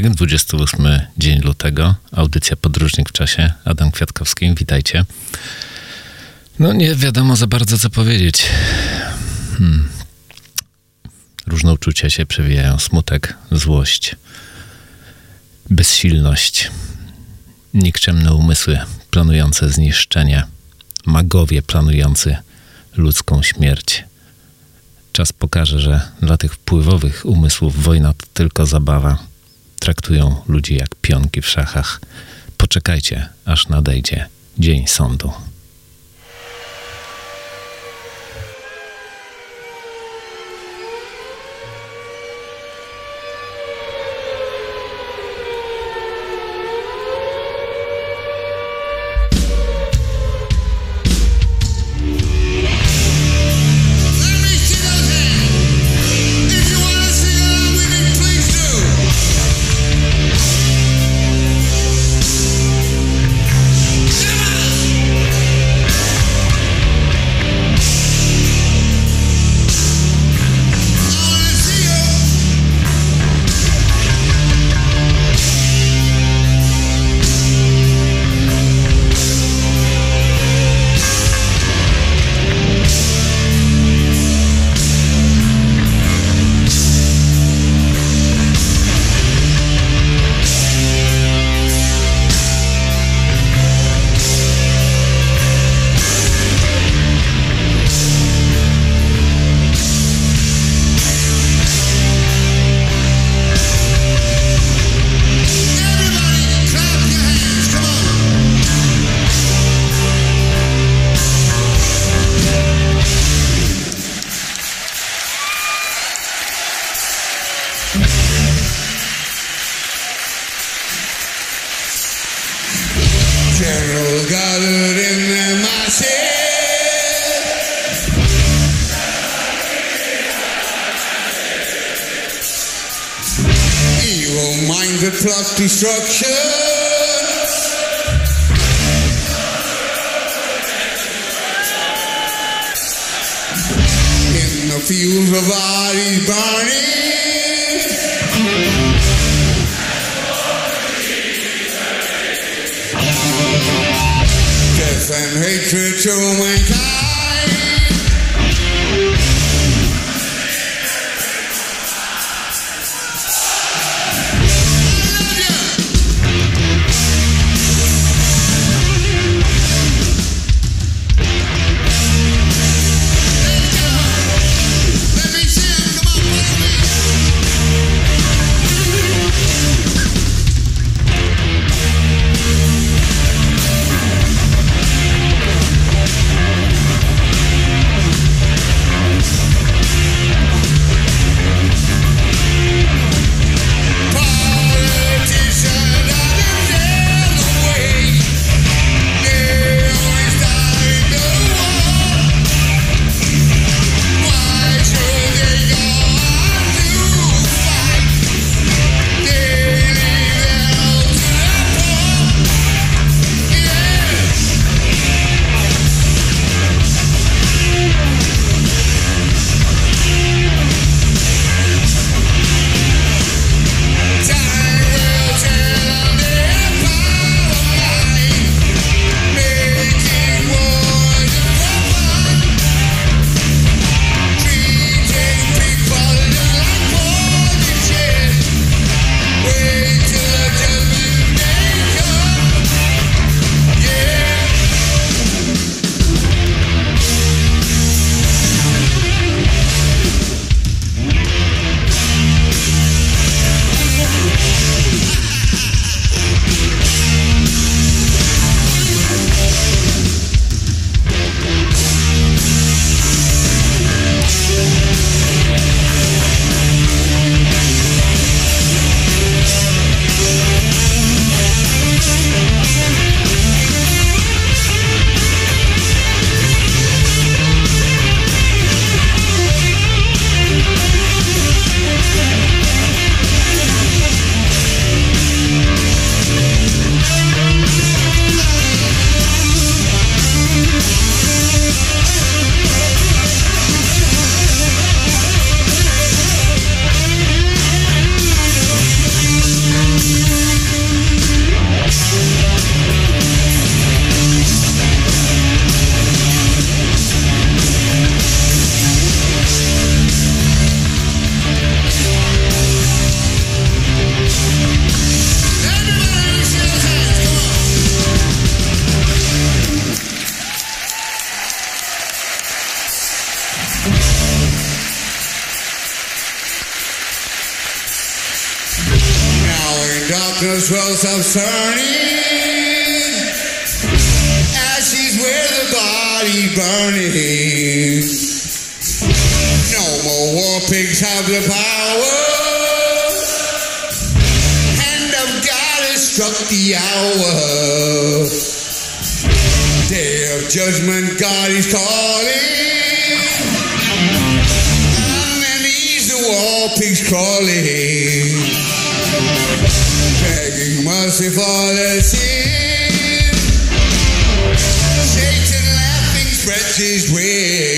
Poniedziałek, 28 dzień lutego, audycja Podróżnik w czasie. Adam Kwiatkowski, witajcie. No nie wiadomo za bardzo co powiedzieć. Hmm. Różne uczucia się przewijają. Smutek, złość, bezsilność, nikczemne umysły planujące zniszczenie, magowie planujący ludzką śmierć. Czas pokaże, że dla tych wpływowych umysłów wojna to tylko zabawa. Traktują ludzi jak pionki w szachach. Poczekajcie, aż nadejdzie dzień sądu. Destruction. Struck the hour. Day of judgment, God is calling. And he's the war pigs crawling. Begging mercy for the sin. Satan laughing spreads his wings.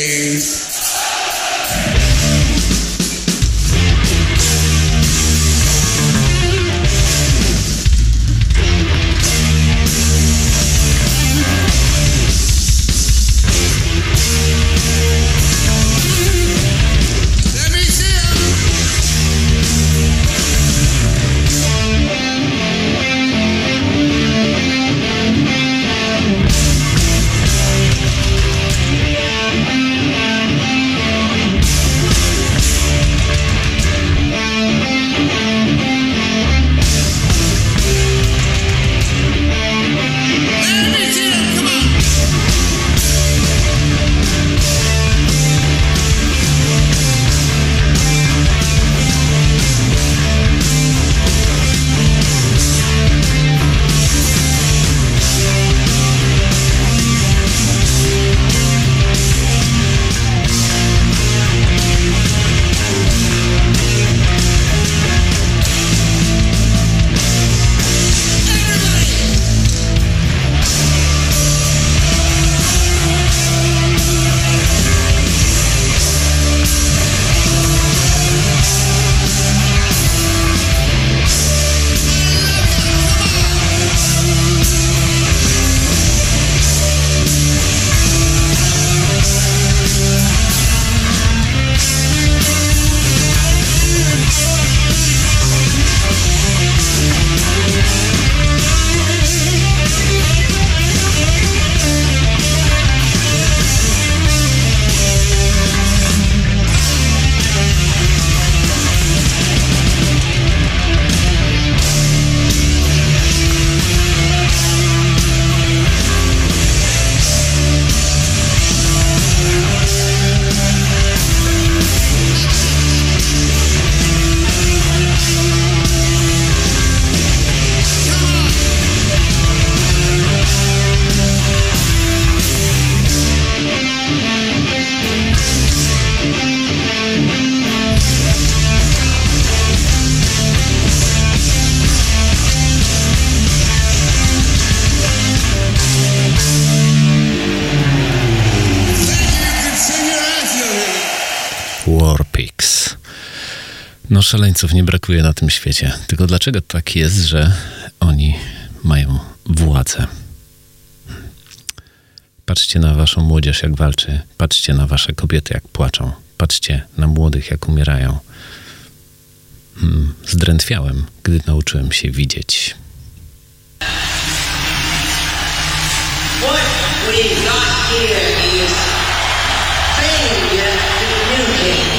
Szaleńców nie brakuje na tym świecie. Tylko dlaczego tak jest, że oni mają władzę? Patrzcie na waszą młodzież, jak walczy. Patrzcie na wasze kobiety, jak płaczą. Patrzcie na młodych, jak umierają. Hmm, zdrętwiałem, gdy nauczyłem się widzieć. What we've got here is failure to communicate.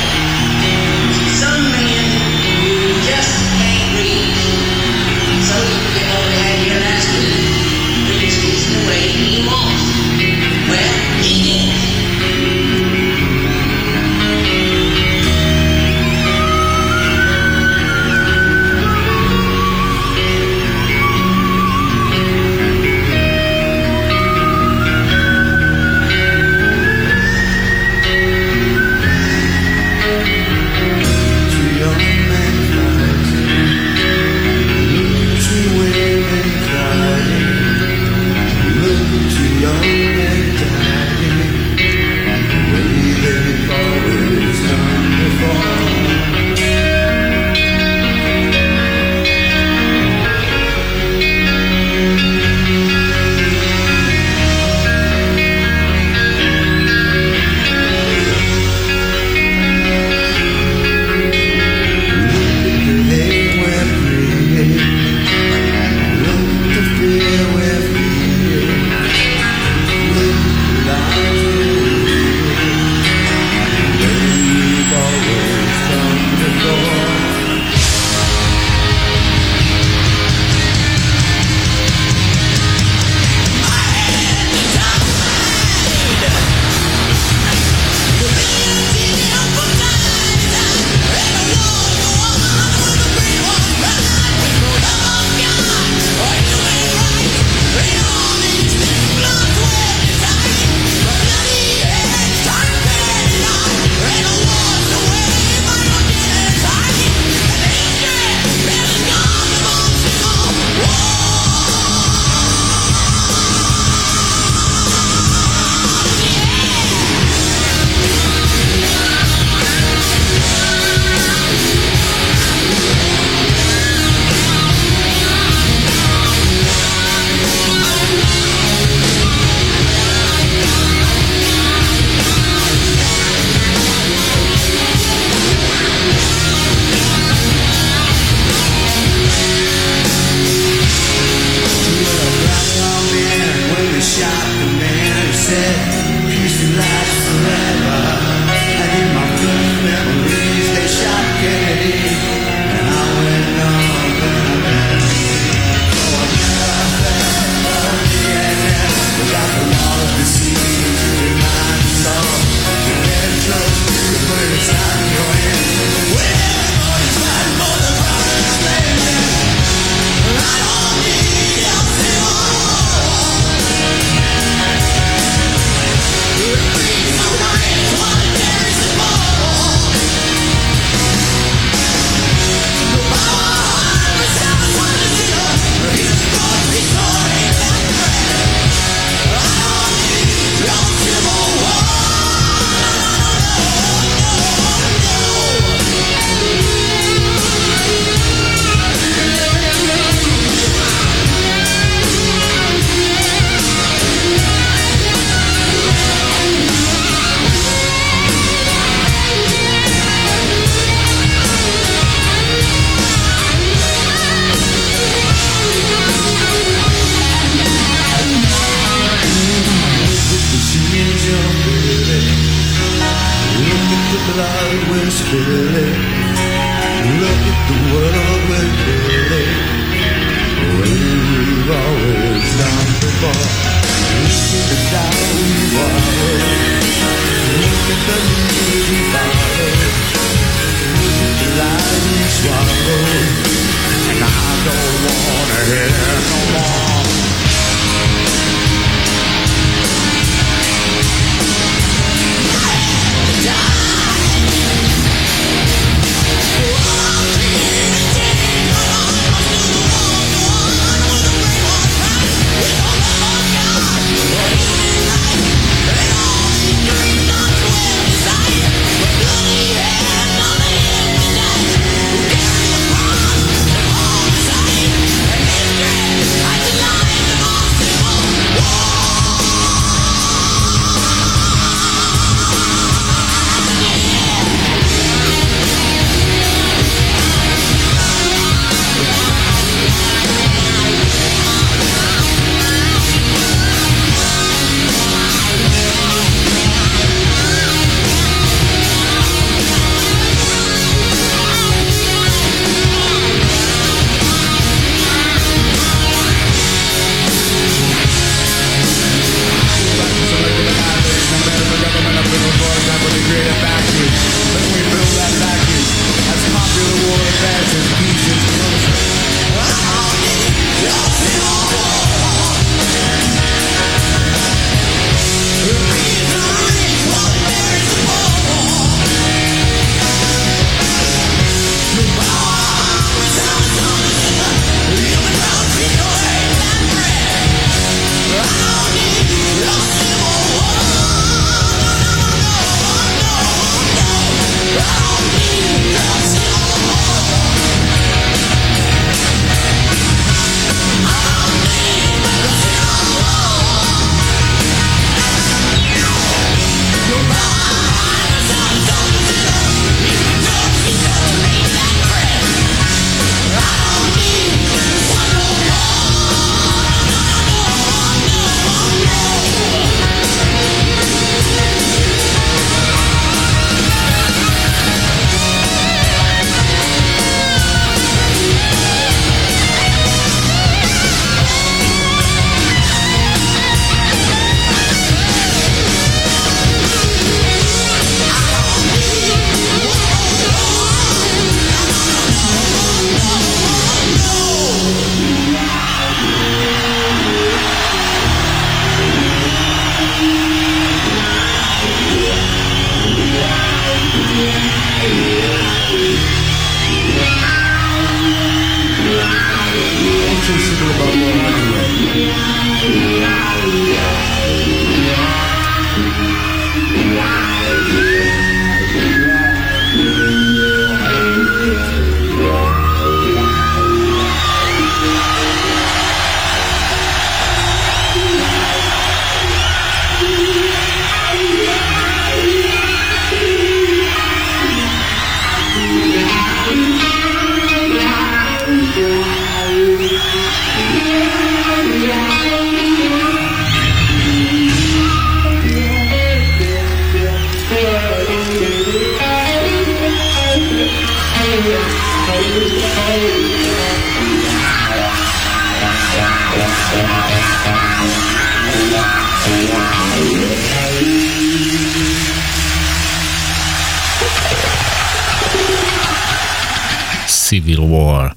Civil War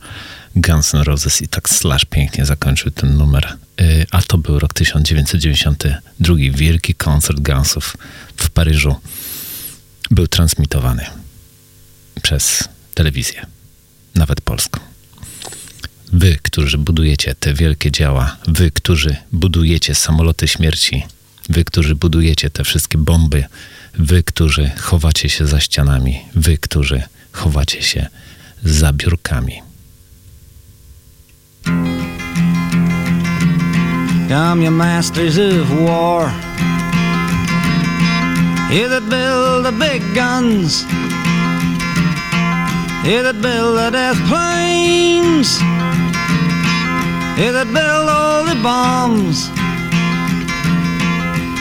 Guns N' Roses i tak Slash pięknie zakończył ten numer. Y, A to był rok 1992. Wielki koncert Gunsów w Paryżu był transmitowany przez telewizję, nawet polską. Wy, którzy budujecie te wielkie dzieła, wy, którzy budujecie samoloty śmierci, wy, którzy budujecie te wszystkie bomby, wy, którzy chowacie się za ścianami, wy, którzy chowacie się za biurkami. Come, you masters of war. You that build the big guns. You that build the death planes. You that build all the bombs.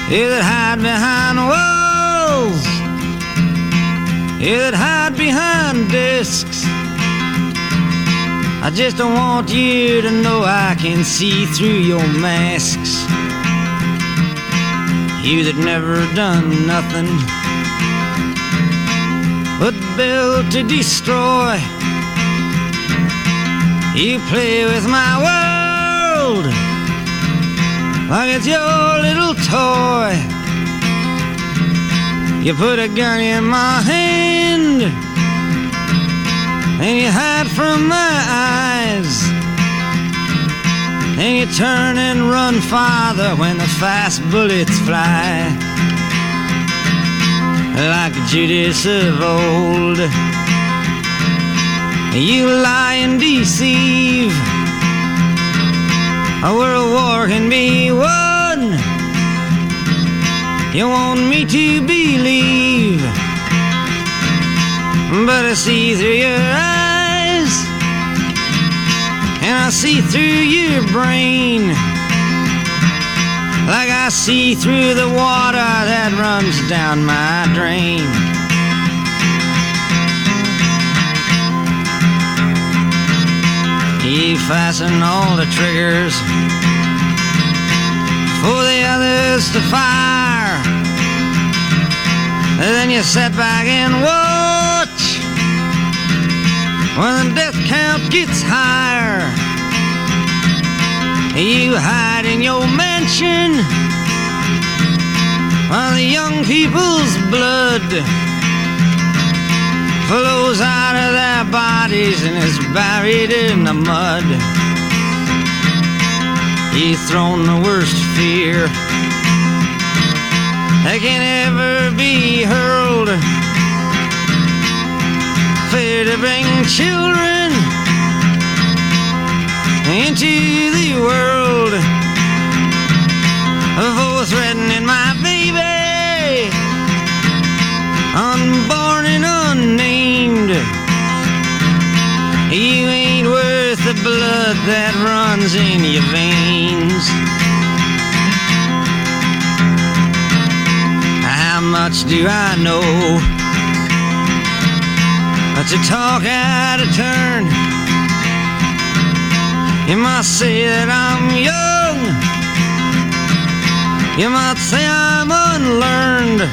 You that hide behind walls. You that hide behind discs. I just don't want you to know I can see through your masks. You that never done nothing but built to destroy. You play with my world like it's your little toy. You put a gun in my hand and you hide from my eyes. And you turn and run farther when the fast bullets fly. Like Judas of old, you lie and deceive. A world war can be won. You want me to believe but I see through your eyes, and I see through your brain, like I see through the water that runs down my drain. You fasten all the triggers for the others to fire. and Then you sit back and watch when the death count gets higher. You hide in your mansion while the young people's blood flows out of their bodies and is buried in the mud. You've thrown the worst fear that can ever be hurled. Fear to bring children into the world. For threatening my baby, unborn and unnamed. You ain't worth the blood that runs in your veins. How much do I know? To talk out of turn. You might say that I'm young. You might say I'm unlearned.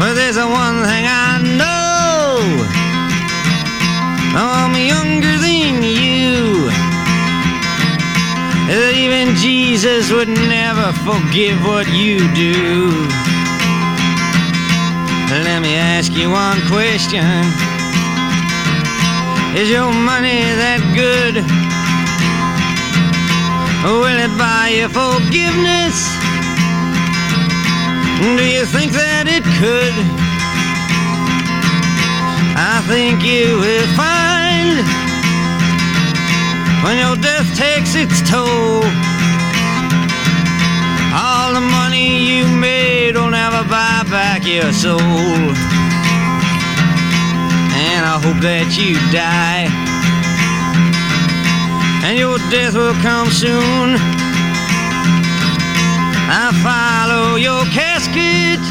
But there's a one thing I know. Oh, I'm younger than you. That even Jesus would never forgive what you do. Let me ask you one question. Is your money that good? Will it buy you forgiveness? Do you think that it could? I think you will find when your death takes its toll. All the money you made will never buy back your soul. And I hope that you die. And your death will come soon. I follow your casket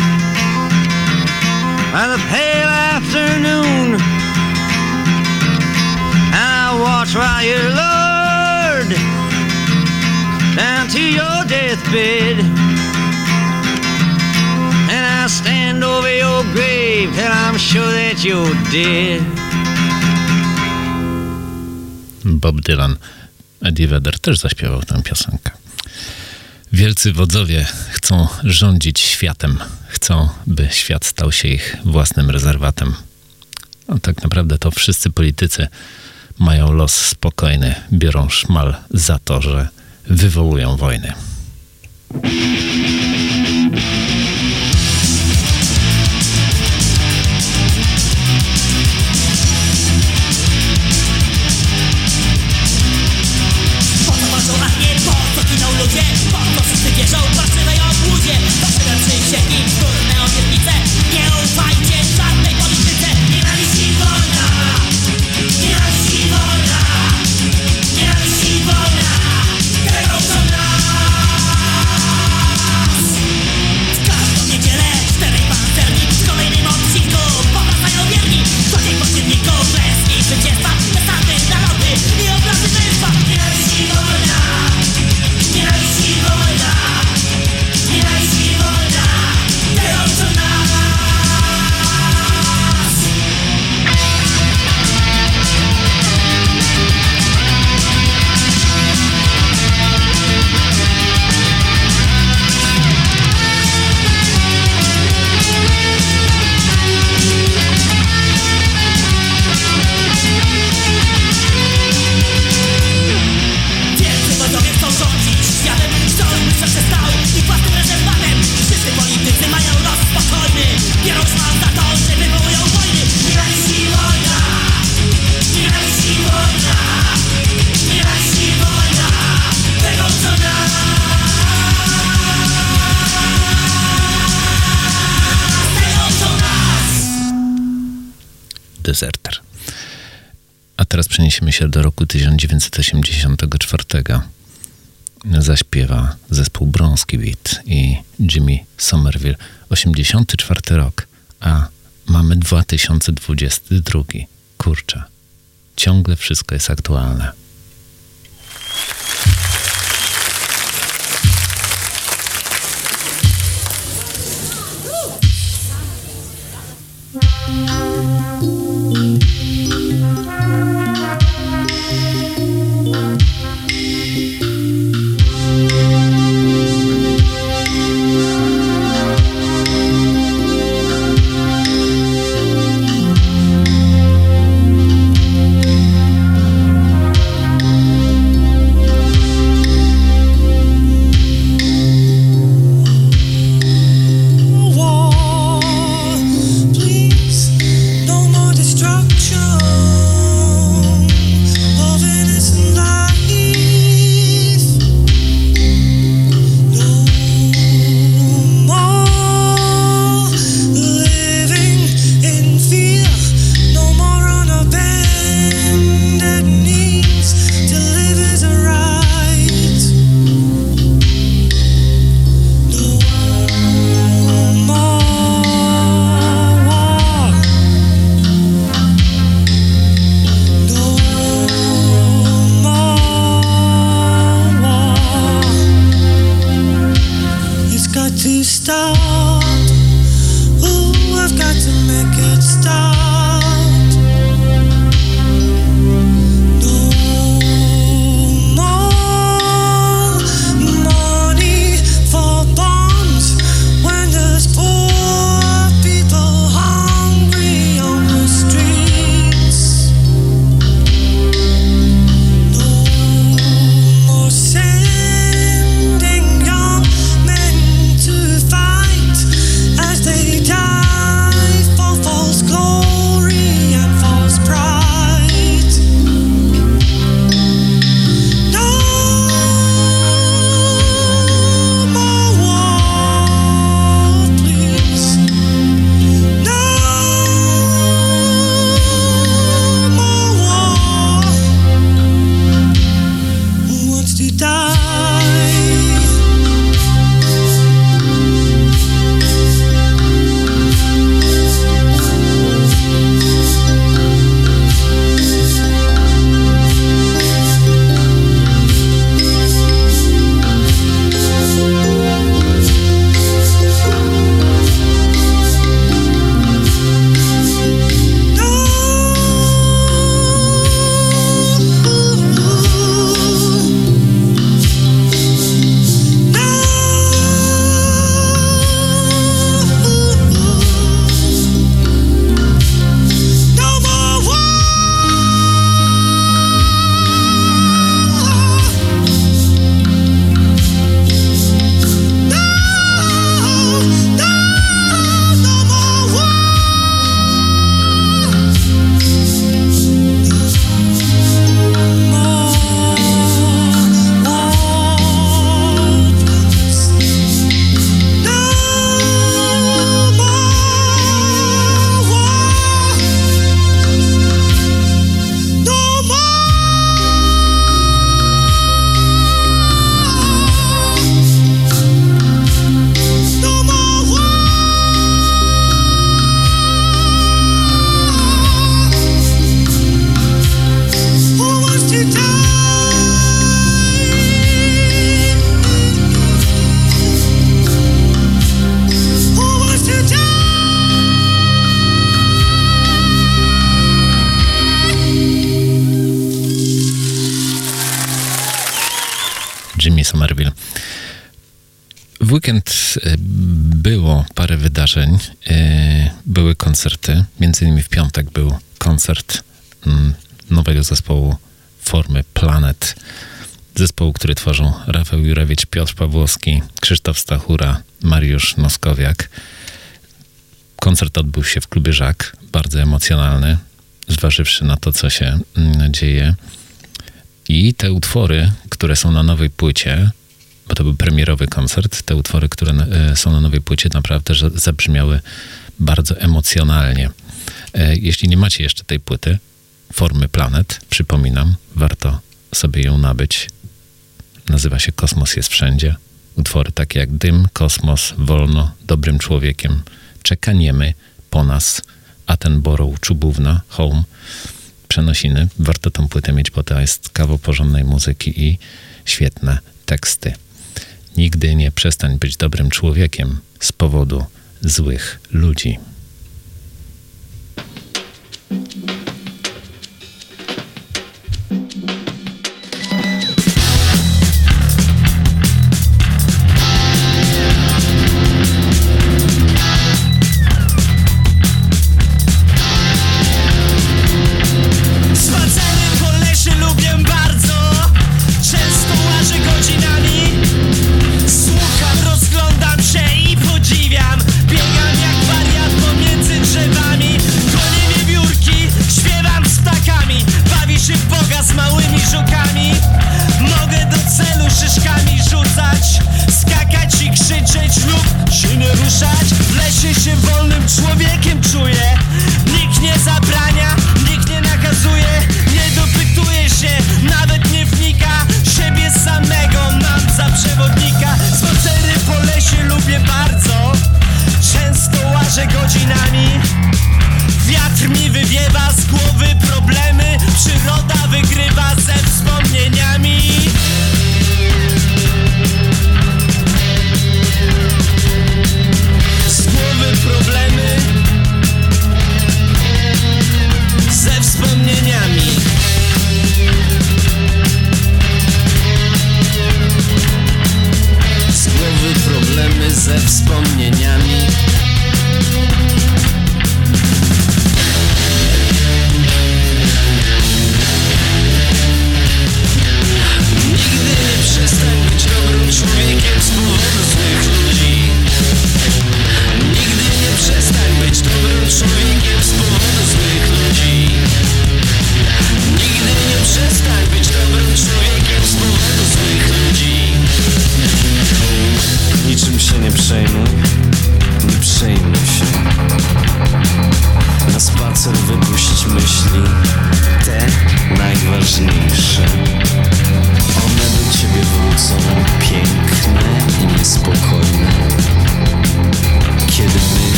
by the pale afternoon. And I watch while you're lowered down to your deathbed. over your grave I'm sure that you're dead. Bob Dylan, Eddie Vedder też zaśpiewał tę piosenkę. Wielcy wodzowie chcą rządzić światem, chcą, by świat stał się ich własnym rezerwatem. No, tak naprawdę to wszyscy politycy mają los spokojny, biorą szmal za to, że wywołują wojny. przenieśmy się do roku 1984. Zaśpiewa zespół Bronskiewicz i Jimmy Somerville. 84 rok, a mamy 2022. Kurczę, ciągle wszystko jest aktualne. Koncerty. Między innymi w piątek był koncert mm, nowego zespołu formy Planet. Zespołu, który tworzą Rafał Jurewicz, Piotr Pawłowski, Krzysztof Stachura, Mariusz Noskowiak. Koncert odbył się w klubie Żak, bardzo emocjonalny, zważywszy na to, co się mm, dzieje. I te utwory, które są na nowej płycie, bo to był premierowy koncert, te utwory, które e, są na nowej płycie, naprawdę zabrzmiały bardzo emocjonalnie. E, Jeśli nie macie jeszcze tej płyty, formy Planet, przypominam, warto sobie ją nabyć. Nazywa się Kosmos jest wszędzie. Utwory takie jak Dym, Kosmos, Wolno, Dobrym Człowiekiem, Czekaniemy, Po nas, A ten Boroł, Czubówna, Home, Przenosiny. Warto tą płytę mieć, bo to jest kawał porządnej muzyki i świetne teksty. Nigdy nie przestań być dobrym człowiekiem z powodu złych ludzi.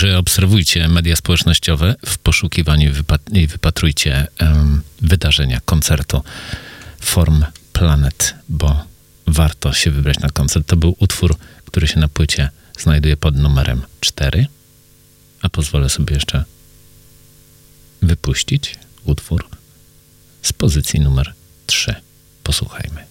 Także obserwujcie media społecznościowe w poszukiwaniu i wypatrujcie em, wydarzenia, koncertu Form Planet, bo warto się wybrać na koncert. To był utwór, który się na płycie znajduje pod numerem 4, a pozwolę sobie jeszcze wypuścić utwór z pozycji numer 3. Posłuchajmy.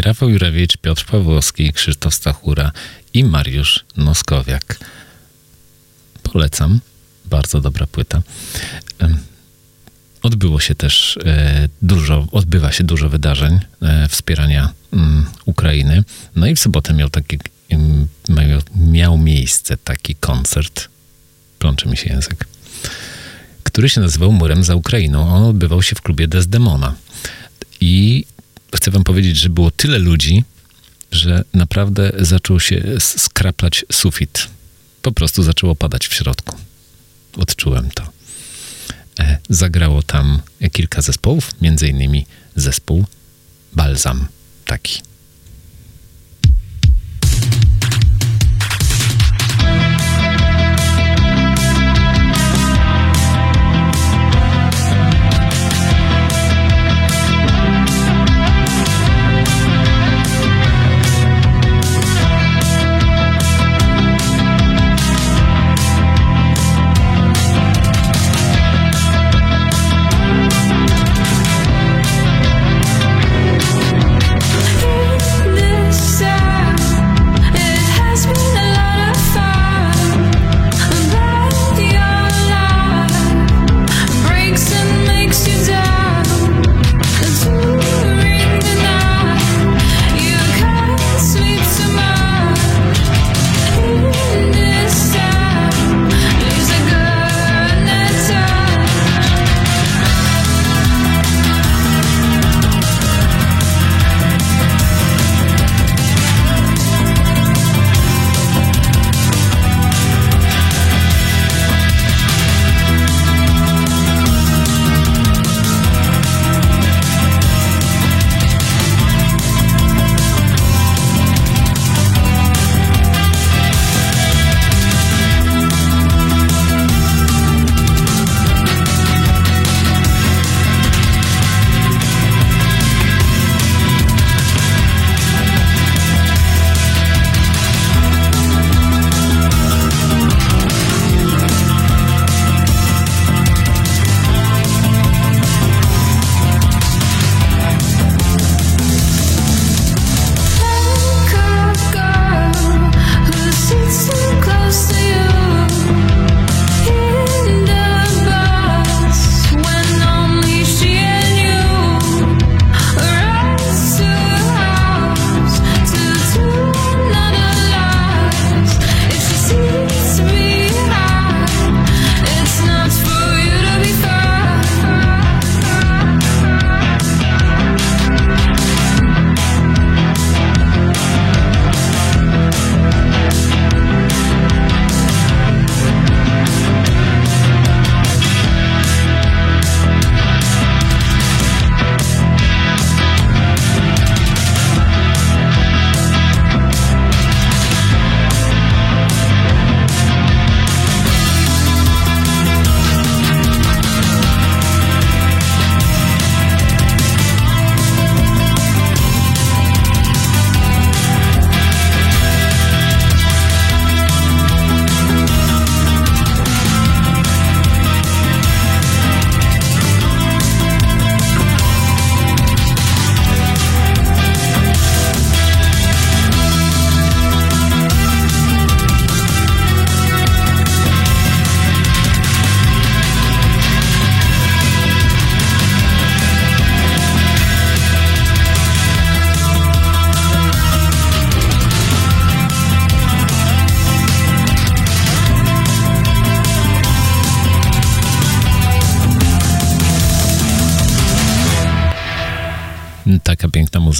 Rafał Jurewicz, Piotr Pawłowski, Krzysztof Stachura i Mariusz Noskowiak. Polecam. Bardzo dobra płyta. Odbyło się też e, dużo, odbywa się dużo wydarzeń e, wspierania mm, Ukrainy. No i w sobotę miał, taki, miał miejsce taki koncert, plączy mi się język, który się nazywał Murem za Ukrainą. On odbywał się w klubie Desdemona. I chcę wam powiedzieć, że było tyle ludzi, że naprawdę zaczął się skraplać sufit. Po prostu zaczęło padać w środku. Odczułem to. E, Zagrało tam kilka zespołów, między innymi zespół Balsam taki.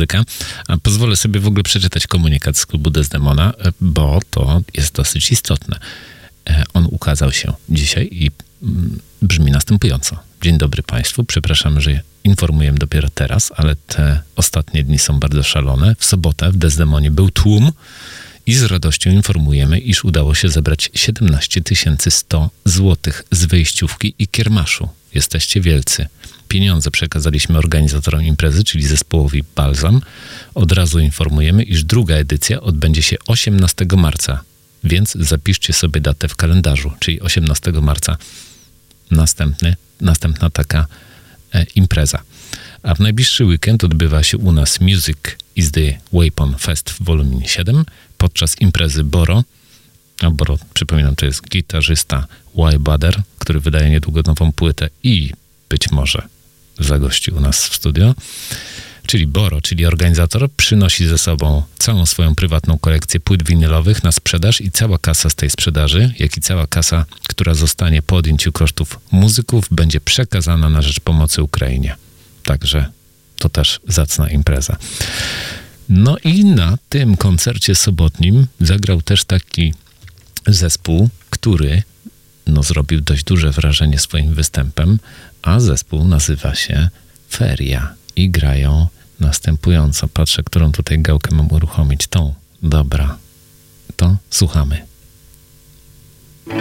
Muzyka. Pozwolę sobie w ogóle przeczytać komunikat z klubu Desdemona, e, bo to jest dosyć istotne. E, On ukazał się dzisiaj i mm, brzmi następująco. Dzień dobry Państwu, przepraszam, że informujemy dopiero teraz, ale te ostatnie dni są bardzo szalone. W sobotę w Desdemonie był tłum i z radością informujemy, iż udało się zebrać 17 100 złotych z wejściówki i kiermaszu. Jesteście wielcy. Pieniądze przekazaliśmy organizatorom imprezy, czyli zespołowi Balsam. Od razu informujemy, iż druga edycja odbędzie się 18 marca, więc zapiszcie sobie datę w kalendarzu, czyli 18 marca następny, następna taka e, impreza. A w najbliższy weekend odbywa się u nas Music is the Weapon Fest w Volume 7 podczas imprezy Boro. A Boro, przypominam, to jest gitarzysta Y Bader, który wydaje niedługo nową płytę i być może zagości u nas w studio. Czyli Boro, czyli organizator, przynosi ze sobą całą swoją prywatną kolekcję płyt winylowych na sprzedaż i cała kasa z tej sprzedaży, jak i cała kasa, która zostanie po odjęciu kosztów muzyków, będzie przekazana na rzecz pomocy Ukrainie. Także to też zacna impreza. No i na tym koncercie sobotnim zagrał też taki zespół, który no, zrobił dość duże wrażenie swoim występem, a zespół nazywa się Feria i grają następująco. Patrzę, którą tutaj gałkę mam uruchomić. Tą. Dobra. To słuchamy. 5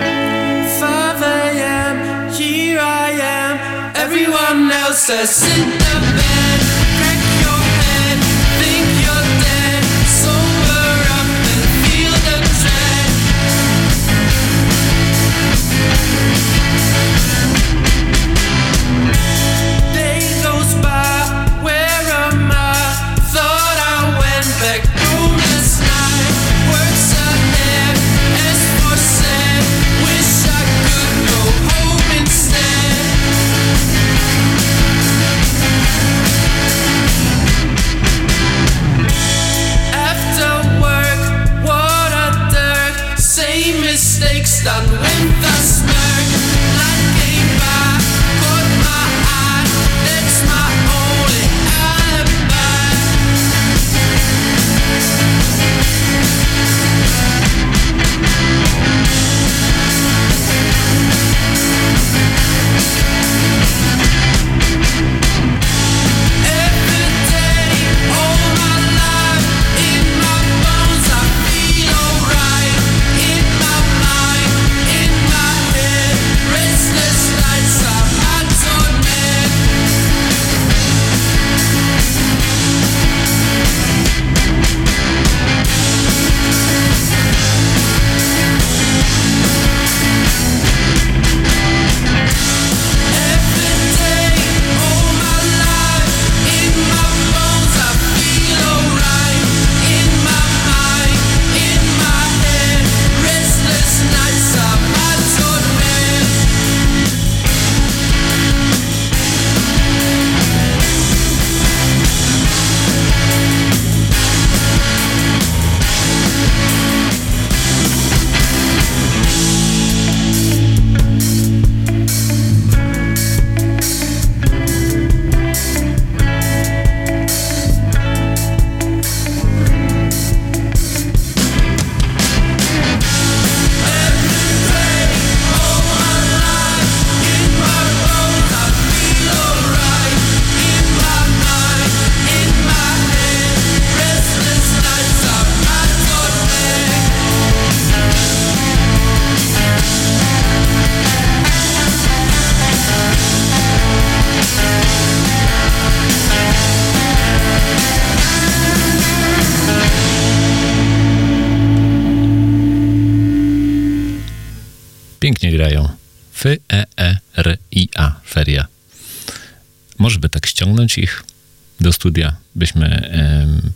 a.m., here I am. Everyone else says, stand with them.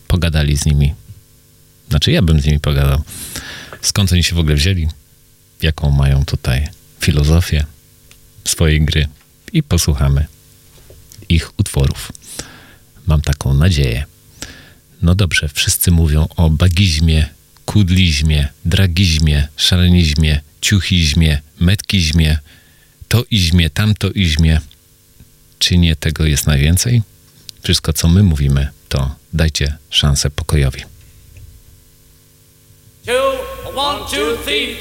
Pogadali z nimi. Znaczy, ja bym z nimi pogadał. Skąd oni się w ogóle wzięli? Jaką mają tutaj filozofię swojej gry? I posłuchamy ich utworów. Mam taką nadzieję. No dobrze, wszyscy mówią o bagizmie, kudlizmie, dragizmie, szalenizmie, ciuchizmie, metkizmie, to izmie, tamto izmie. Czy nie tego jest najwięcej? wszystko, co my mówimy, to dajcie szansę pokojowi. Two, one, two, three,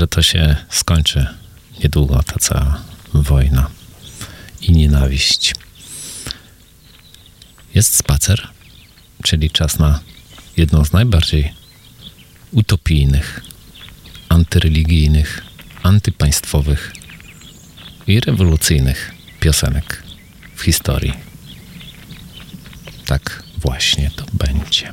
że to się skończy niedługo, ta cała wojna i nienawiść. Jest spacer, czyli czas na jedną z najbardziej utopijnych, antyreligijnych, antypaństwowych i rewolucyjnych piosenek w historii. Tak właśnie to będzie.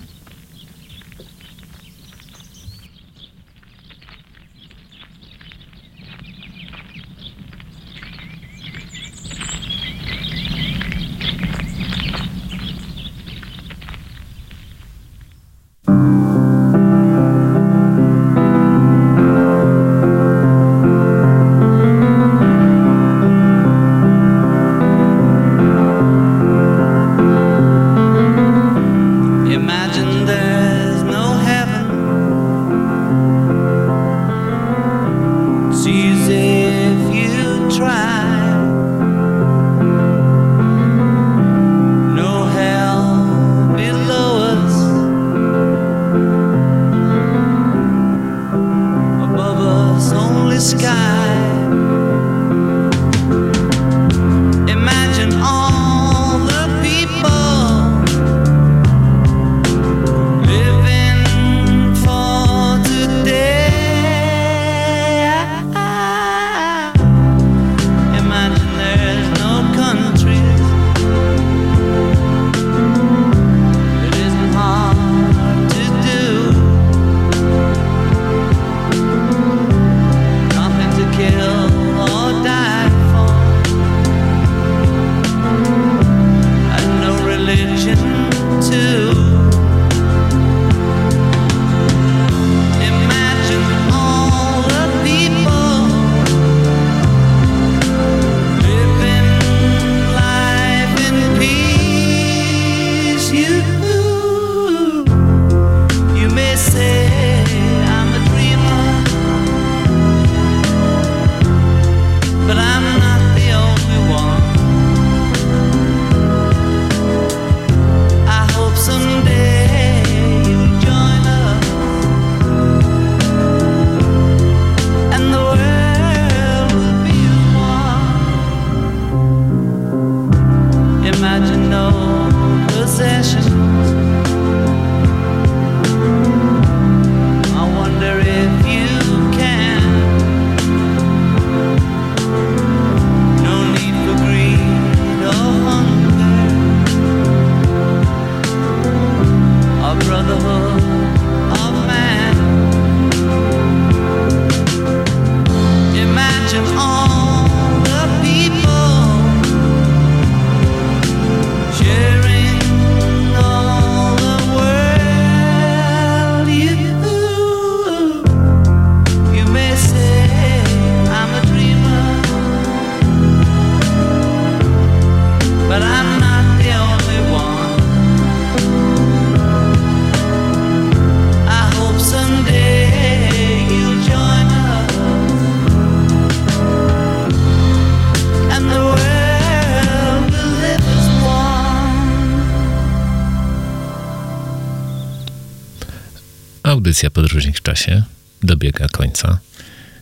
Audycja Podróżnik w czasie dobiega końca.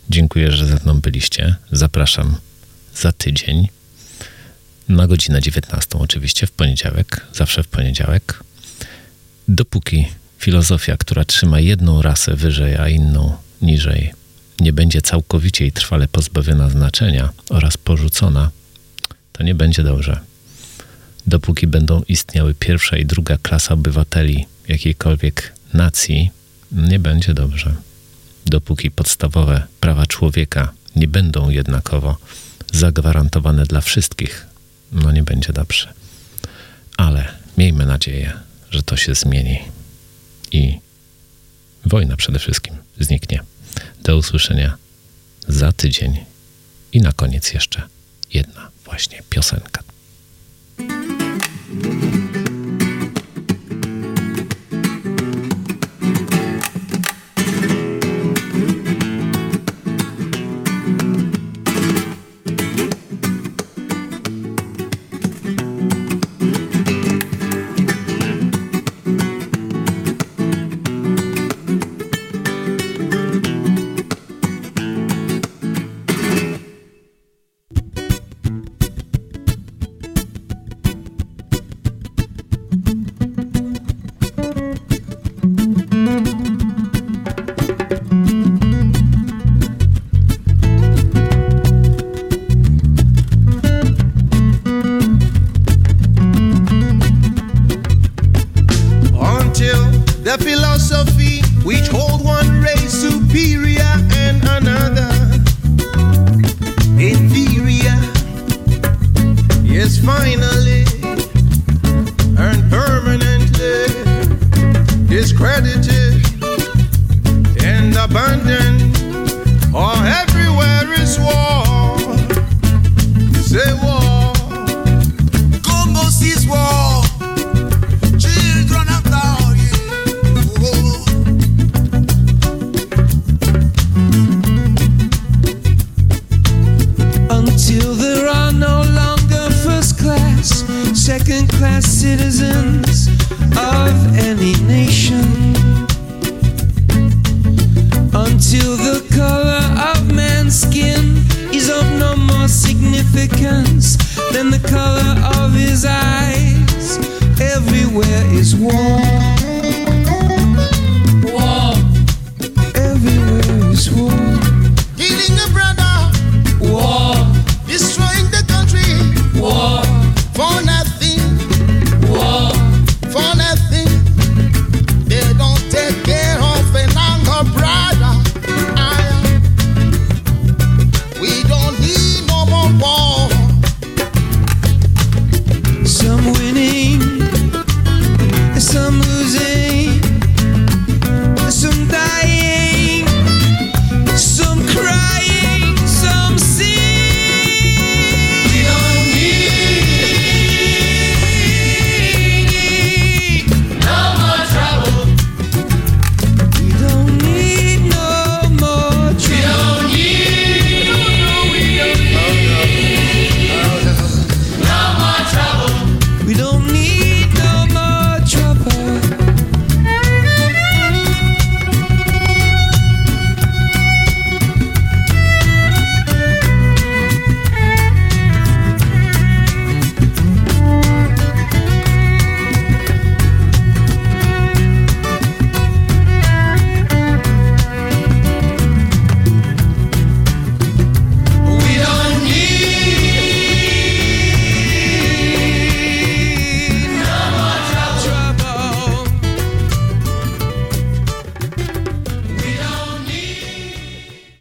Dziękuję, że ze mną byliście. Zapraszam za tydzień na godzinę 19, oczywiście w poniedziałek, zawsze w poniedziałek. Dopóki filozofia, która trzyma jedną rasę wyżej, a inną niżej, nie będzie całkowicie i trwale pozbawiona znaczenia oraz porzucona, to nie będzie dobrze. Dopóki będą istniały pierwsza i druga klasa obywateli jakiejkolwiek nacji, nie będzie dobrze. Dopóki podstawowe prawa człowieka nie będą jednakowo zagwarantowane dla wszystkich, no nie będzie dobrze. Ale miejmy nadzieję, że to się zmieni i wojna przede wszystkim zniknie. Do usłyszenia za tydzień i na koniec jeszcze jedna właśnie piosenka. As citizens of any nation until the color of man's skin is of no more significance than the color of his eyes. Everywhere is war. Everywhere is war.